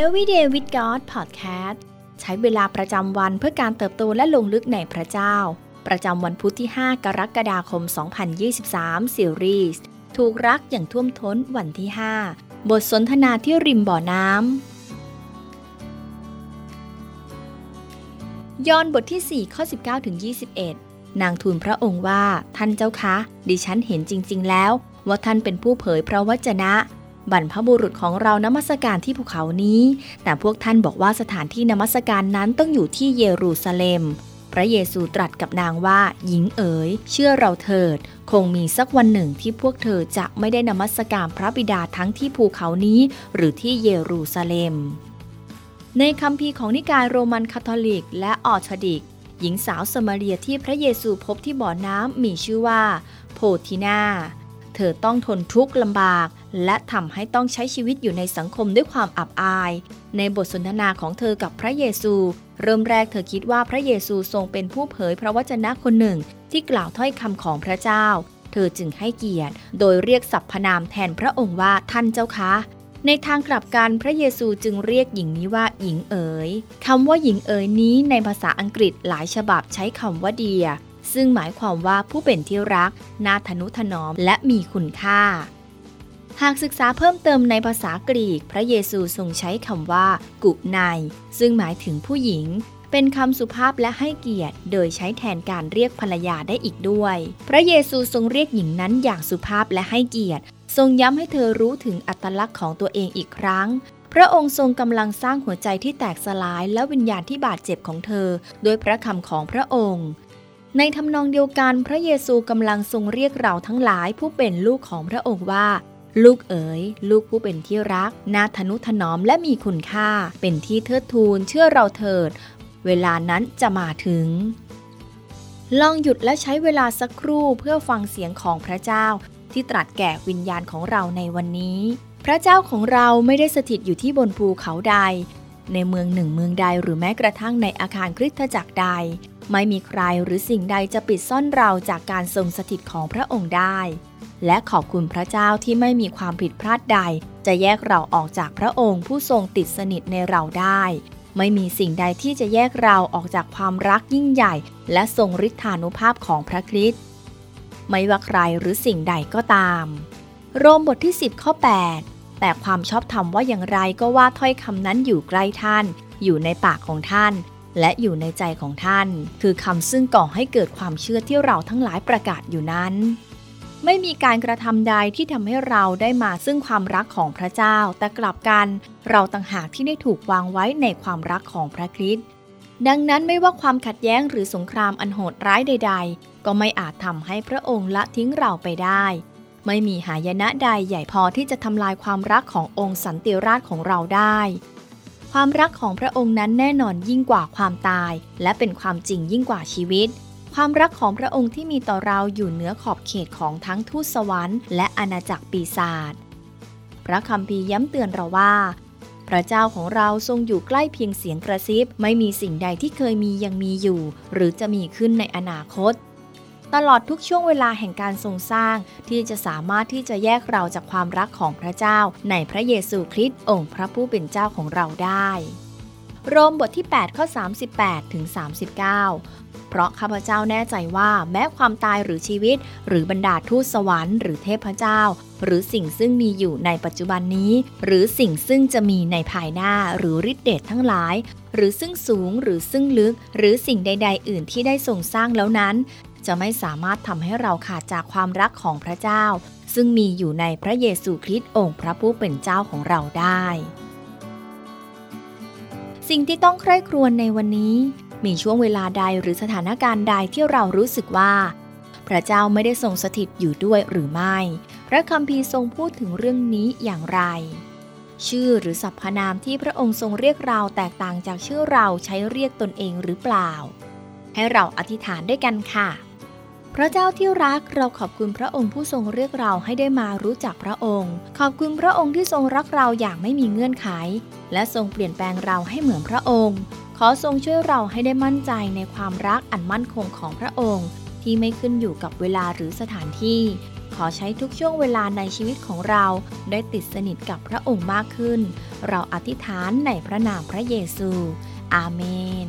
Everyday with God Podcast ใช้เวลาประจำวันเพื่อการเติบโตและลงลึกในพระเจ้า ประจำวันพุธที่ 5 กรกฎาคม 2023 ซีรีส์ถูกรักอย่างท่วมท้นวันที่ 5 บทสนทนาที่ริมบ่อน้ำยอนบทที่ 4 ข้อ 19ถึง21 นางทูลพระองค์ว่าท่านเจ้าคะ ดิฉันเห็นจริง ๆ แล้ว ว่าท่านเป็นผู้เผยพระวจนะ บรรพบุรุษของเรานมัสการที่ภูเขานี้ แต่พวกท่านบอกว่าสถานที่นมัสการนั้นต้องอยู่ที่เยรูซาเล็ม พระเยซูตรัสกับนางว่า หญิงเอ๋ย เชื่อเราเถิด คงมีสักวันหนึ่งที่พวกเธอจะไม่ได้นมัสการพระบิดาทั้งที่ภูเขานี้ หรือที่เยรูซาเล็ม ในคัมภีร์ของนิกายโรมันคาทอลิก และออร์โธดอกซ์ หญิงสาวสมาเรียที่พระเยซูพบที่บ่อน้ำมีชื่อว่า โพธินา เธอต้องทนทุกข์ลำบาก และทำให้ต้องใช้ชีวิตอยู่ในสังคมด้วยความอับอาย ในบทสนทนาของเธอกับพระเยซู เริ่มแรกเธอคิดว่าพระเยซูทรงเป็นผู้เผยพระวจนะคนหนึ่ง ที่กล่าวถ้อยคำของพระเจ้า เธอจึงให้เกียรติ โดยเรียกสรรพนามแทนพระองค์ว่าท่านเจ้าคะในทางกลับกันพระเยซูจึงเรียกหญิงนี้ว่าหญิงเอ๋ยคำว่าหญิงเอ๋ยนี้ในภาษาอังกฤษหลายฉบับใช้คำว่าเดีย ซึ่งหมายความว่าผู้เป็นที่รักน่าทนุถนอมและมีคุณค่า หากศึกษาเพิ่มเติมในภาษากรีก พระเยซูทรงใช้คำว่า กุไนซึ่งหมายถึงผู้หญิงเป็นคำสุภาพและให้เกียรติ โดยใช้แทนการเรียกภรรยาได้อีกด้วย พระเยซูทรงเรียกหญิงนั้นอย่างสุภาพและให้เกียรติ ทรงย้ำให้เธอรู้ถึงอัตลักษณ์ของตัวเองอีกครั้ง พระองค์ทรงกำลังสร้างหัวใจที่แตกสลายและวิญญาณที่บาดเจ็บของเธอ โดยพระคำของพระองค์ ในทำนองเดียวกันพระเยซูกำลังทรงเรียกเราทั้งหลายผู้เป็นลูกของพระองค์ว่า ลูกเอ๋ย ลูกผู้เป็นที่รักน่าทนุถนอมและมีคุณค่า เป็นที่เทิดทูนเชื่อเราเถิด เวลานั้นจะมาถึง ลองหยุดและใช้เวลาสักครู่เพื่อฟังเสียงของพระเจ้า ที่ตรัสแก่วิญญาณของเราในวันนี้ พระเจ้าของเราไม่ได้สถิตอยู่ที่บนภูเขาใด ในเมืองหนึ่งเมืองใดหรือแม้กระทั่งในอาคารคริสตจักรใดไม่มีใครหรือสิ่งใดจะปิดซ่อนเราจากการทรงสถิตของพระองค์ได้ และขอบคุณพระเจ้าที่ไม่มีความผิดพลาดใด จะแยกเราออกจากพระองค์ผู้ทรงติดสนิทในเราได้ ไม่มีสิ่งใดที่จะแยกเราออกจากความรักยิ่งใหญ่ และทรงฤทธานุภาพของพระคริสต์ไม่ว่าใครหรือสิ่งใดก็ตาม โรมบทที่ 10ข้อ8 แต่ความชอบธรรมว่าอย่างไรก็ว่าถ้อยคำนั้นอยู่ใกล้ท่าน อยู่ในปากของท่าน และอยู่ในใจของท่าน คือคำซึ่งก่อให้เกิดความเชื่อที่เราทั้งหลายประกาศอยู่นั้น ไม่มีการกระทำใดที่ทำให้เราได้มาซึ่งความรักของพระเจ้า แต่กลับกัน เราต่างหากที่ได้ถูกวางไว้ในความรักของพระคริสต์ดังนั้นไม่ว่าความขัดแย้งหรือสงครามอันโหดร้ายใด ๆ ก็ไม่อาจทำให้พระองค์ละทิ้งเราไปได้ ไม่มีหายนะใดใหญ่พอที่จะทำลายความรักขององค์สันติราชของเราได้ ความรักของพระองค์นั้นแน่นอนยิ่งกว่าความตาย และเป็นความจริงยิ่งกว่าชีวิต ความรักของพระองค์ที่มีต่อเราอยู่เหนือขอบเขตของทั้งทูตสวรรค์และอาณาจักรปีศาจพระคัมภีร์ย้ำเตือนเราว่า พระเจ้าของเราทรงอยู่ใกล้เพียงเสียงกระซิบ ไม่มีสิ่งใดที่เคยมียังมีอยู่ หรือจะมีขึ้นในอนาคต ตลอดทุกช่วงเวลาแห่งการทรงสร้าง ที่จะสามารถที่จะแยกเราจากความรักของพระเจ้า ในพระเยซูคริสต์องค์พระผู้เป็นเจ้าของเราได้ โรมบทที่ 8 ข้อ 38 ถึง 39เพราะข้าพเจ้าแน่ใจว่าแม้ความตายหรือชีวิต หรือบรรดาทูตสวรรค์หรือเทพเจ้า หรือสิ่งซึ่งมีอยู่ในปัจจุบันนี้ หรือสิ่งซึ่งจะมีในภายหน้าหรือฤทธิเดชทั้งหลาย หรือซึ่งสูงหรือซึ่งลึก หรือสิ่งใด ๆ อื่นที่ได้ทรงสร้างแล้วนั้น จะไม่สามารถทำให้เราขาดจากความรักของพระเจ้า ซึ่งมีอยู่ในพระเยซูคริสต์องค์พระผู้เป็นเจ้าของเราได้ สิ่งที่ต้องใคร่ครวญในวันนี้ มีช่วงเวลาใดหรือสถานการณ์ใดที่เรารู้สึกว่า พระเจ้าไม่ได้ทรงสถิตอยู่ด้วยหรือไม่ พระคัมภีร์ทรงพูดถึงเรื่องนี้อย่างไรชื่อหรือสรรพนามที่พระองค์ทรงเรียกเราแตกต่างจากชื่อเราใช้เรียกตนเองหรือเปล่า ให้เราอธิษฐานด้วยกันค่ะ พระเจ้าที่รักเราขอบคุณพระองค์ผู้ทรงเรียกเราให้ได้มารู้จักพระองค์ ขอบคุณพระองค์ที่ทรงรักเราอย่างไม่มีเงื่อนไข และทรงเปลี่ยนแปลงเราให้เหมือนพระองค์ ขอทรงช่วยเราให้ได้มั่นใจในความรักอันมั่นคงของพระองค์ ที่ไม่ขึ้นอยู่กับเวลาหรือสถานที่ ขอใช้ทุกช่วงเวลาในชีวิตของเรา ได้ติดสนิทกับพระองค์มากขึ้น เราอธิษฐานในพระนามพระเยซู อาเมน